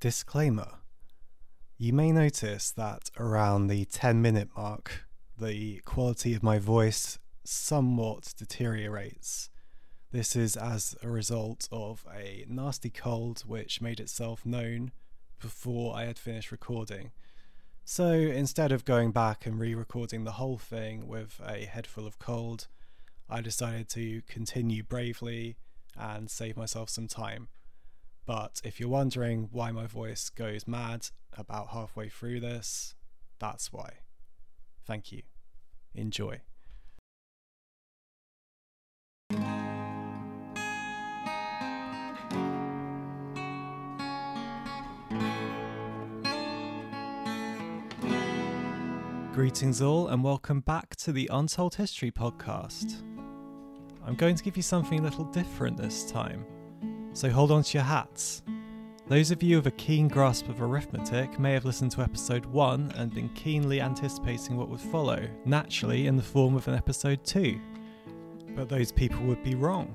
Disclaimer You may notice that around the 10 minute mark, the quality of my voice somewhat deteriorates. This is as a result of a nasty cold which made itself known before I had finished recording. So instead of going back and re recording the whole thing with a head full of cold, I decided to continue bravely and save myself some time. But if you're wondering why my voice goes mad about halfway through this, that's why. Thank you. Enjoy. Greetings, all, and welcome back to the Untold History podcast. I'm going to give you something a little different this time so hold on to your hats. Those of you with a keen grasp of arithmetic may have listened to episode 1 and been keenly anticipating what would follow, naturally in the form of an episode 2. But those people would be wrong.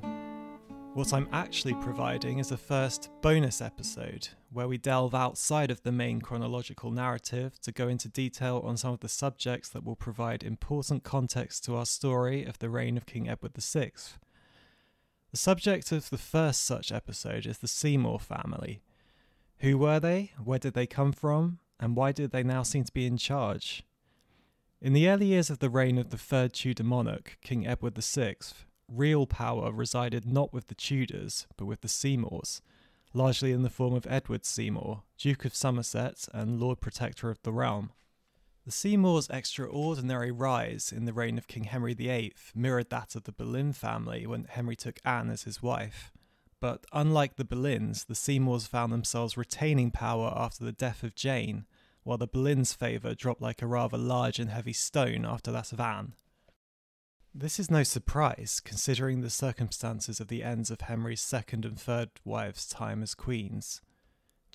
What I'm actually providing is a first bonus episode where we delve outside of the main chronological narrative to go into detail on some of the subjects that will provide important context to our story of the reign of King Edward VI the subject of the first such episode is the Seymour family. Who were they? Where did they come from? And why did they now seem to be in charge? In the early years of the reign of the third Tudor monarch, King Edward VI, real power resided not with the Tudors, but with the Seymours, largely in the form of Edward Seymour, Duke of Somerset and Lord Protector of the realm. The Seymours' extraordinary rise in the reign of King Henry VIII mirrored that of the Boleyn family when Henry took Anne as his wife. But unlike the Boleyns, the Seymours found themselves retaining power after the death of Jane, while the Boleyns' favour dropped like a rather large and heavy stone after that of Anne. This is no surprise, considering the circumstances of the ends of Henry's second and third wives' time as queens.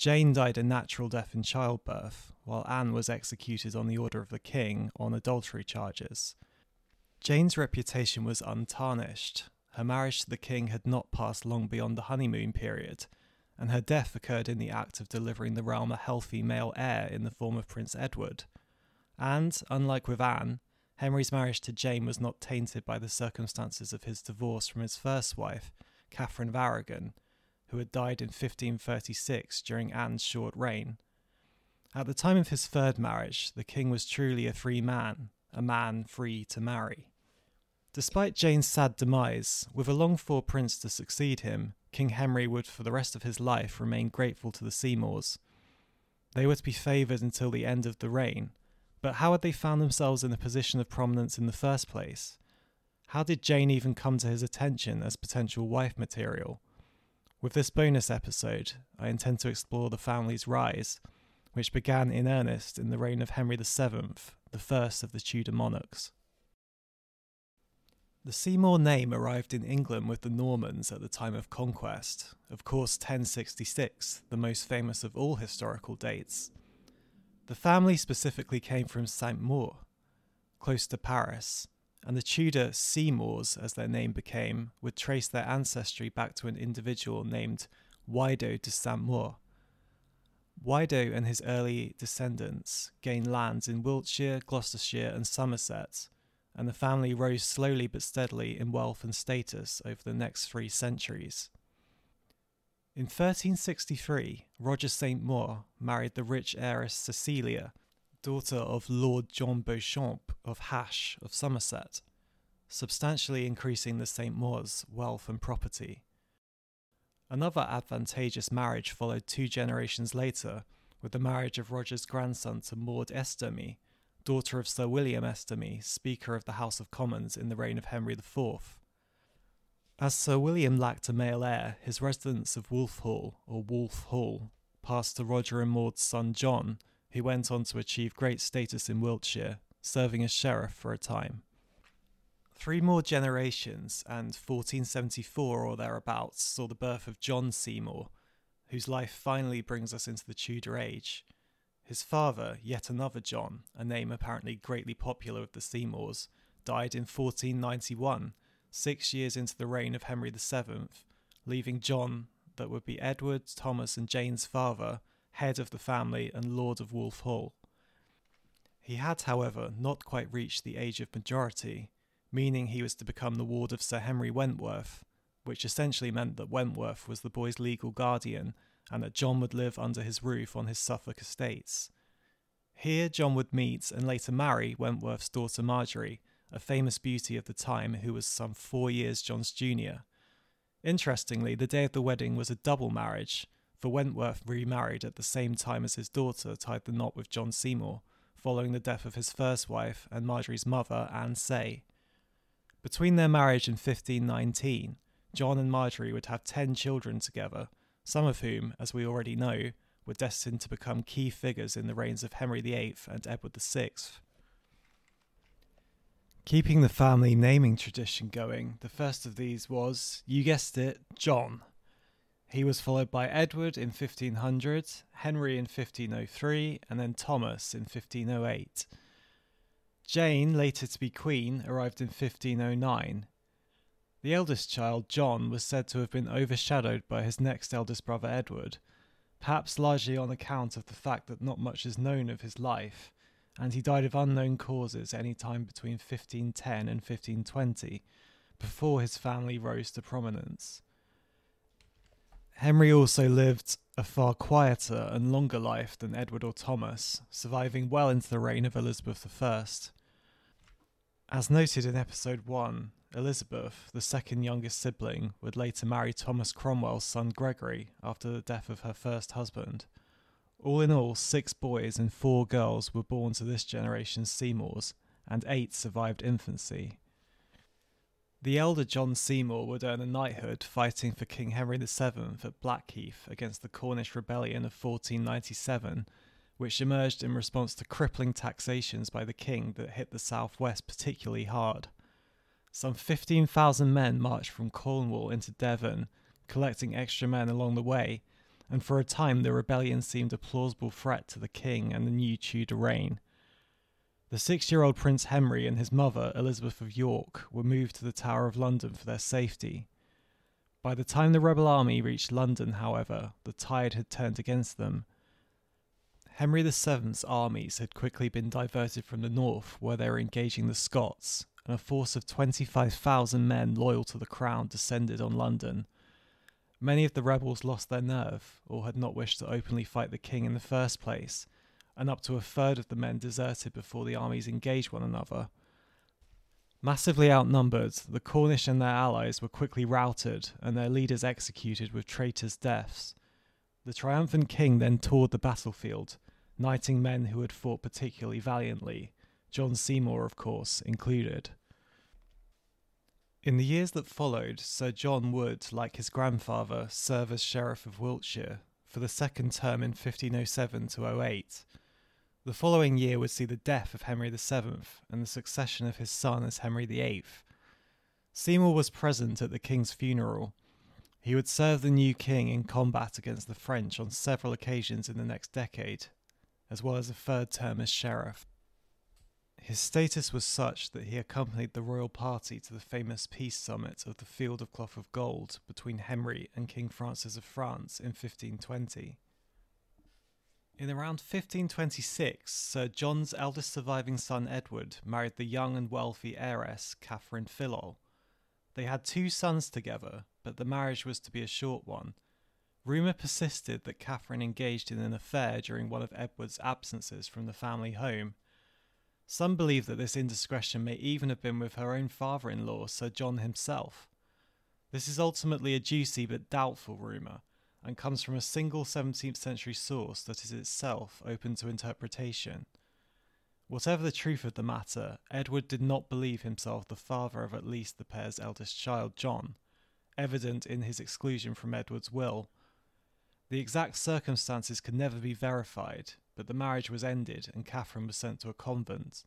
Jane died a natural death in childbirth, while Anne was executed on the order of the king on adultery charges. Jane's reputation was untarnished. Her marriage to the king had not passed long beyond the honeymoon period, and her death occurred in the act of delivering the realm a healthy male heir in the form of Prince Edward. And, unlike with Anne, Henry's marriage to Jane was not tainted by the circumstances of his divorce from his first wife, Catherine of Aragon, who had died in 1536 during Anne's short reign. At the time of his third marriage, the king was truly a free man, a man free to marry. Despite Jane's sad demise, with a longed for prince to succeed him, King Henry would for the rest of his life remain grateful to the Seymours. They were to be favoured until the end of the reign, but how had they found themselves in a position of prominence in the first place? How did Jane even come to his attention as potential wife material? With this bonus episode, I intend to explore the family's rise, which began in earnest in the reign of Henry VII, the first of the Tudor monarchs. The Seymour name arrived in England with the Normans at the time of conquest, of course 1066, the most famous of all historical dates. The family specifically came from Saint Maur, close to Paris, and the Tudor Seymours, as their name became, would trace their ancestry back to an individual named Wido de Saint Maur. Wido and his early descendants gained lands in Wiltshire, Gloucestershire, and Somerset, and the family rose slowly but steadily in wealth and status over the next three centuries. In 1363, Roger St. Maur married the rich heiress Cecilia, daughter of Lord John Beauchamp of Hash of Somerset, substantially increasing the St. Maur's wealth and property. Another advantageous marriage followed two generations later with the marriage of Roger's grandson to Maud Esturmy, daughter of Sir William Esturmy, Speaker of the House of Commons in the reign of Henry IV. As Sir William lacked a male heir, his residence of Wolf Hall, or Wolf Hall, passed to Roger and Maud's son John, who went on to achieve great status in Wiltshire, serving as sheriff for a time. Three more generations, and 1474 or thereabouts saw the birth of John Seymour, whose life finally brings us into the Tudor age. His father, yet another John, a name apparently greatly popular with the Seymours, died in 1491, six years into the reign of Henry VII, leaving John, that would be Edward, Thomas, and Jane's father, head of the family and lord of Wolf Hall. He had, however, not quite reached the age of majority, meaning he was to become the ward of Sir Henry Wentworth, which essentially meant that Wentworth was the boy's legal guardian and that John would live under his roof on his Suffolk estates. Here, John would meet and later marry Wentworth's daughter Marjorie, a famous beauty of the time who was some four years John's junior. Interestingly, the day of the wedding was a double marriage, for Wentworth remarried at the same time as his daughter tied the knot with John Seymour, following the death of his first wife and Marjorie's mother, Anne Say. Between their marriage in 1519, John and Marjorie would have ten children together, some of whom, as we already know, were destined to become key figures in the reigns of Henry VIII and Edward VI. Keeping the family naming tradition going, the first of these was, you guessed it, John. He was followed by Edward in 1500, Henry in 1503, and then Thomas in 1508. Jane, later to be Queen, arrived in 1509. The eldest child, John, was said to have been overshadowed by his next eldest brother, Edward, perhaps largely on account of the fact that not much is known of his life, and he died of unknown causes any time between 1510 and 1520, before his family rose to prominence. Henry also lived a far quieter and longer life than Edward or Thomas, surviving well into the reign of Elizabeth I. As noted in episode 1, Elizabeth, the second youngest sibling, would later marry Thomas Cromwell's son Gregory after the death of her first husband. All in all, six boys and four girls were born to this generation's Seymours, and eight survived infancy. The elder John Seymour would earn a knighthood fighting for King Henry VII at Blackheath against the Cornish Rebellion of 1497, which emerged in response to crippling taxations by the king that hit the southwest particularly hard. Some 15,000 men marched from Cornwall into Devon, collecting extra men along the way, and for a time the rebellion seemed a plausible threat to the king and the new Tudor reign. The six year old Prince Henry and his mother, Elizabeth of York, were moved to the Tower of London for their safety. By the time the rebel army reached London, however, the tide had turned against them. Henry VII's armies had quickly been diverted from the north, where they were engaging the Scots, and a force of 25,000 men loyal to the crown descended on London. Many of the rebels lost their nerve, or had not wished to openly fight the king in the first place, and up to a third of the men deserted before the armies engaged one another. Massively outnumbered, the Cornish and their allies were quickly routed and their leaders executed with traitors' deaths. The triumphant king then toured the battlefield, knighting men who had fought particularly valiantly, John Seymour, of course, included. In the years that followed, Sir John would, like his grandfather, serve as Sheriff of Wiltshire for the second term in 1507 to 08. The following year would see the death of Henry VII and the succession of his son as Henry VIII. Seymour was present at the king's funeral. He would serve the new king in combat against the French on several occasions in the next decade, as well as a third term as sheriff. His status was such that he accompanied the royal party to the famous peace summit of the Field of Cloth of Gold between Henry and King Francis of France in 1520. In around 1526, Sir John's eldest surviving son Edward married the young and wealthy heiress Catherine Fillol. They had two sons together, but the marriage was to be a short one. Rumour persisted that Catherine engaged in an affair during one of Edward's absences from the family home some believe that this indiscretion may even have been with her own father in law, Sir John himself. This is ultimately a juicy but doubtful rumour, and comes from a single 17th century source that is itself open to interpretation. Whatever the truth of the matter, Edward did not believe himself the father of at least the pair's eldest child, John, evident in his exclusion from Edward's will. The exact circumstances can never be verified, but the marriage was ended and Catherine was sent to a convent.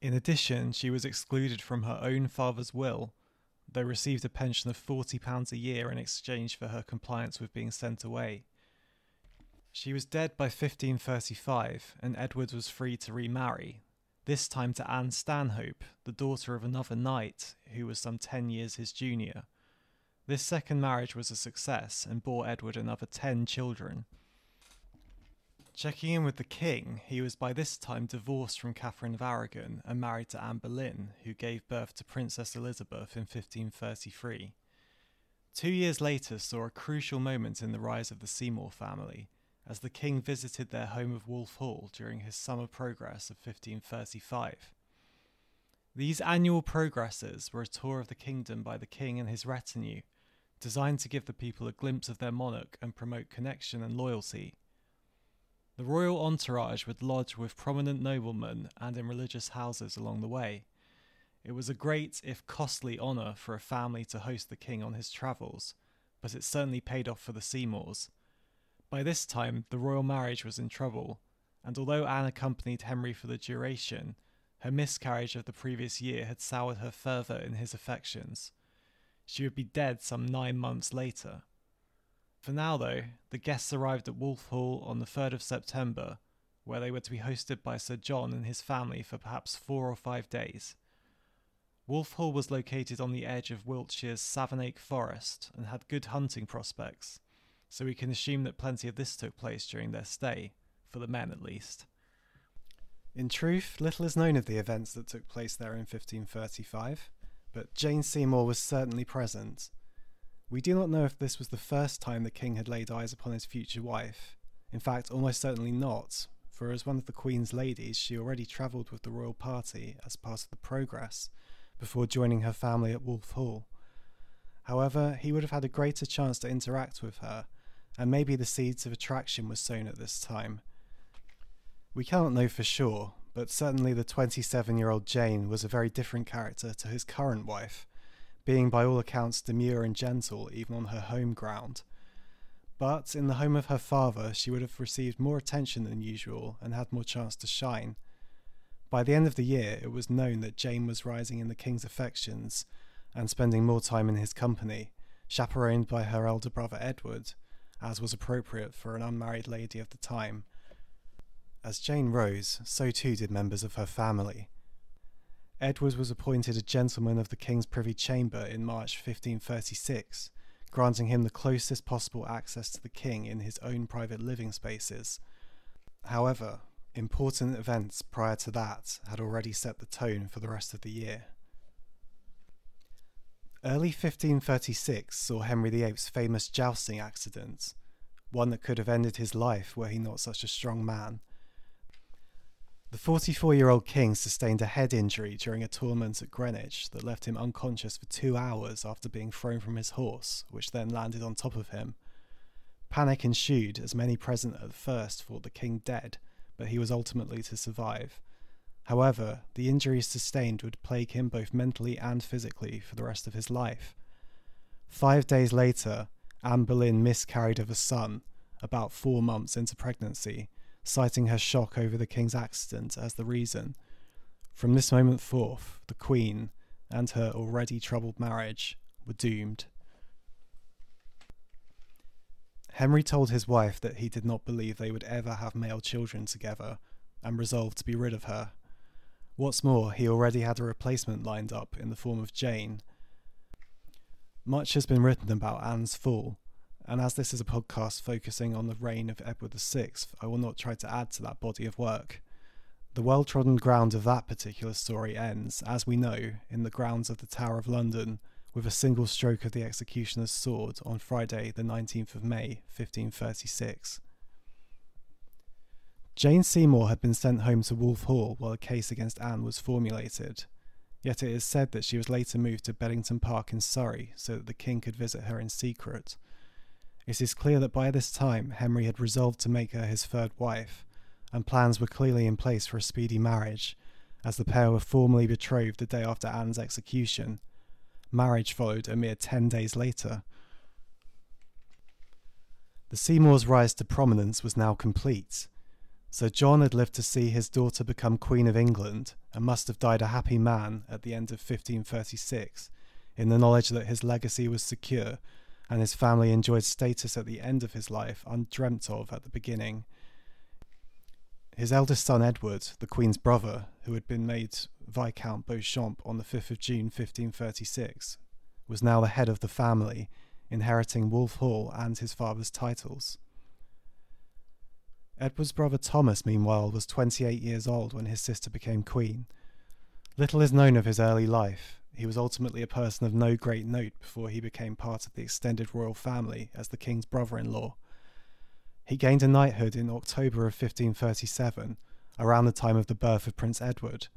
In addition, she was excluded from her own father's will, though received a pension of £40 a year in exchange for her compliance with being sent away. She was dead by 1535, and Edward was free to remarry, this time to Anne Stanhope, the daughter of another knight who was some 10 years his junior. This second marriage was a success and bore Edward another 10 children. Checking in with the king, he was by this time divorced from Catherine of Aragon and married to Anne Boleyn, who gave birth to Princess Elizabeth in 1533. Two years later saw a crucial moment in the rise of the Seymour family, as the king visited their home of Wolf Hall during his summer progress of 1535. These annual progresses were a tour of the kingdom by the king and his retinue, designed to give the people a glimpse of their monarch and promote connection and loyalty. The royal entourage would lodge with prominent noblemen and in religious houses along the way. It was a great, if costly, honour for a family to host the king on his travels, but it certainly paid off for the Seymours. By this time, the royal marriage was in trouble, and although Anne accompanied Henry for the duration, her miscarriage of the previous year had soured her further in his affections. She would be dead some nine months later. For now, though, the guests arrived at Wolf Hall on the 3rd of September, where they were to be hosted by Sir John and his family for perhaps four or five days. Wolf Hall was located on the edge of Wiltshire's Savernake Forest and had good hunting prospects, so we can assume that plenty of this took place during their stay, for the men at least. In truth, little is known of the events that took place there in 1535, but Jane Seymour was certainly present. We do not know if this was the first time the king had laid eyes upon his future wife. In fact, almost certainly not, for as one of the Queen's ladies, she already travelled with the royal party as part of the progress before joining her family at Wolf Hall. However, he would have had a greater chance to interact with her, and maybe the seeds of attraction were sown at this time. We cannot know for sure, but certainly the 27 year old Jane was a very different character to his current wife, being by all accounts demure and gentle even on her home ground. But in the home of her father, she would have received more attention than usual and had more chance to shine. By the end of the year, it was known that Jane was rising in the king's affections and spending more time in his company, chaperoned by her elder brother Edward, as was appropriate for an unmarried lady of the time. As Jane rose, so too did members of her family. Edward was appointed a gentleman of the King's Privy Chamber in March 1536, granting him the closest possible access to the King in his own private living spaces. However, important events prior to that had already set the tone for the rest of the year. Early 1536 saw Henry VIII's famous jousting accident, one that could have ended his life were he not such a strong man. The 44 year old king sustained a head injury during a tournament at Greenwich that left him unconscious for two hours after being thrown from his horse, which then landed on top of him. Panic ensued as many present at first thought the king dead but he was ultimately to survive. However, the injuries sustained would plague him both mentally and physically for the rest of his life. Five days later, Anne Boleyn miscarried of a son, about four months into pregnancy, citing her shock over the king's accident as the reason. From this moment forth, the Queen and her already troubled marriage were doomed. Henry told his wife that he did not believe they would ever have male children together, and resolved to be rid of her. What's more, he already had a replacement lined up in the form of Jane. Much has been written about Anne's fall, and as this is a podcast focusing on the reign of Edward VI, I will not try to add to that body of work. The well trodden ground of that particular story ends, as we know, in the grounds of the Tower of London, with a single stroke of the executioner's sword on Friday, the 19th of May, 1536. Jane Seymour had been sent home to Wolf Hall while a case against Anne was formulated, yet it is said that she was later moved to Beddington Park in Surrey so that the king could visit her in secret. It is clear that by this time Henry had resolved to make her his third wife, and plans were clearly in place for a speedy marriage, as the pair were formally betrothed the day after Anne's execution Marriage followed a mere 10 days later. The Seymours' rise to prominence was now complete. Sir John had lived to see his daughter become Queen of England and must have died a happy man at the end of 1536 in the knowledge that his legacy was secure and his family enjoyed status at the end of his life undreamt of at the beginning. His eldest son Edward, the Queen's brother, who had been made Viscount Beauchamp on the 5th of June 1536, was now the head of the family, inheriting Wolf Hall and his father's titles. Edward's brother Thomas, meanwhile, was 28 years old when his sister became queen. Little is known of his early life. He was ultimately a person of no great note before he became part of the extended royal family as the king's brother in law. He gained a knighthood in October of 1537, around the time of the birth of Prince Edward.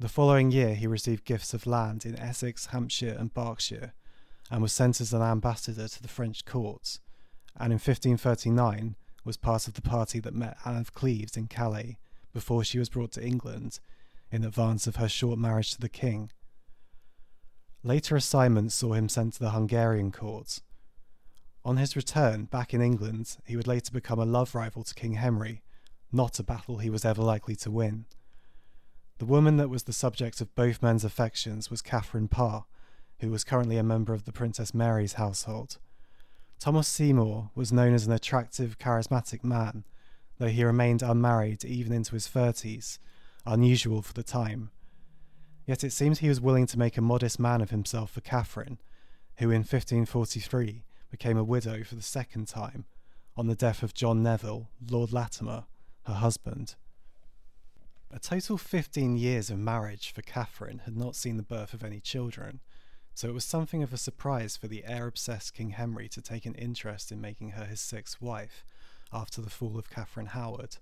The following year, he received gifts of land in Essex, Hampshire, and Berkshire, and was sent as an ambassador to the French courts, and in 1539 was part of the party that met Anne of Cleves in Calais before she was brought to England in advance of her short marriage to the king. Later assignments saw him sent to the Hungarian court. On his return back in England, he would later become a love rival to King Henry, not a battle he was ever likely to win. The woman that was the subject of both men's affections was Catherine Parr, who was currently a member of the Princess Mary's household. Thomas Seymour was known as an attractive, charismatic man, though he remained unmarried even into his thirties, unusual for the time. Yet it seems he was willing to make a modest man of himself for Catherine, who in 1543 became a widow for the second time on the death of John Neville, Lord Latimer, her husband. A total 15 years of marriage for Catherine had not seen the birth of any children, so it was something of a surprise for the heir obsessed King Henry to take an interest in making her his sixth wife after the fall of Catherine Howard.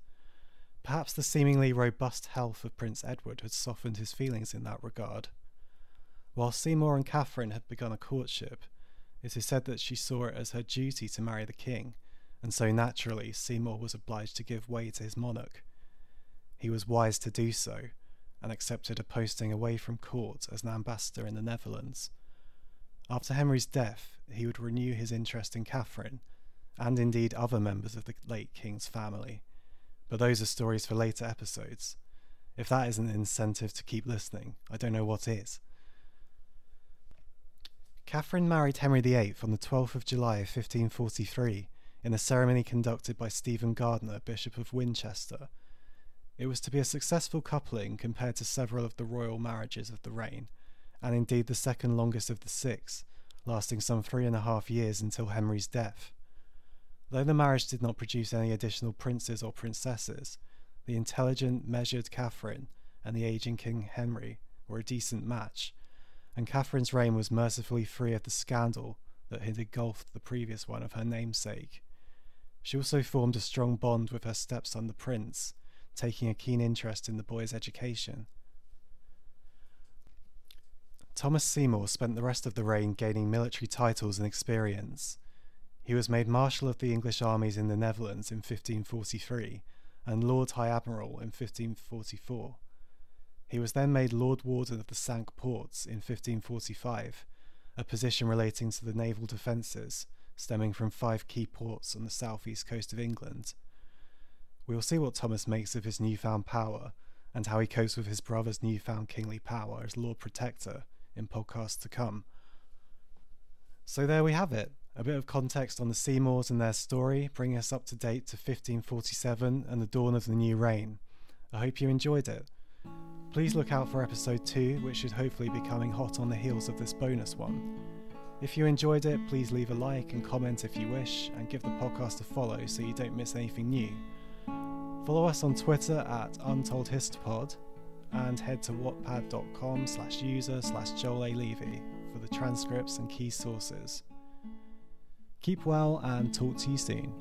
Perhaps the seemingly robust health of Prince Edward had softened his feelings in that regard. While Seymour and Catherine had begun a courtship, it is said that she saw it as her duty to marry the king, and so naturally Seymour was obliged to give way to his monarch. He was wise to do so, and accepted a posting away from court as an ambassador in the Netherlands. After Henry's death, he would renew his interest in Catherine, and indeed other members of the late king's family. But those are stories for later episodes. If that isn't an incentive to keep listening, I don't know what is. Catherine married Henry VIII on the 12th of July 1543 in a ceremony conducted by Stephen Gardiner, Bishop of Winchester. It was to be a successful coupling compared to several of the royal marriages of the reign, and indeed the second longest of the six, lasting some three and a half years until Henry's death. Though the marriage did not produce any additional princes or princesses, the intelligent, measured Catherine and the aging King Henry were a decent match, and Catherine's reign was mercifully free of the scandal that had engulfed the previous one of her namesake. She also formed a strong bond with her stepson the prince, taking a keen interest in the boy's education. Thomas Seymour spent the rest of the reign gaining military titles and experience. He was made Marshal of the English armies in the Netherlands in 1543 and Lord High Admiral in 1544. He was then made Lord Warden of the Cinque Ports in 1545, a position relating to the naval defences stemming from five key ports on the southeast coast of England. We will see what Thomas makes of his newfound power and how he copes with his brother's newfound kingly power as Lord Protector in podcasts to come. So there we have it. A bit of context on the Seymours and their story, bringing us up to date to 1547 and the dawn of the new reign. I hope you enjoyed it. Please look out for episode 2, which should hopefully be coming hot on the heels of this bonus one. If you enjoyed it, please leave a like and comment if you wish, and give the podcast a follow so you don't miss anything new. Follow us on Twitter at UntoldHistPod and head to wattpad.com slash user slash Joel A. Levy for the transcripts and key sources. Keep well and talk to you soon.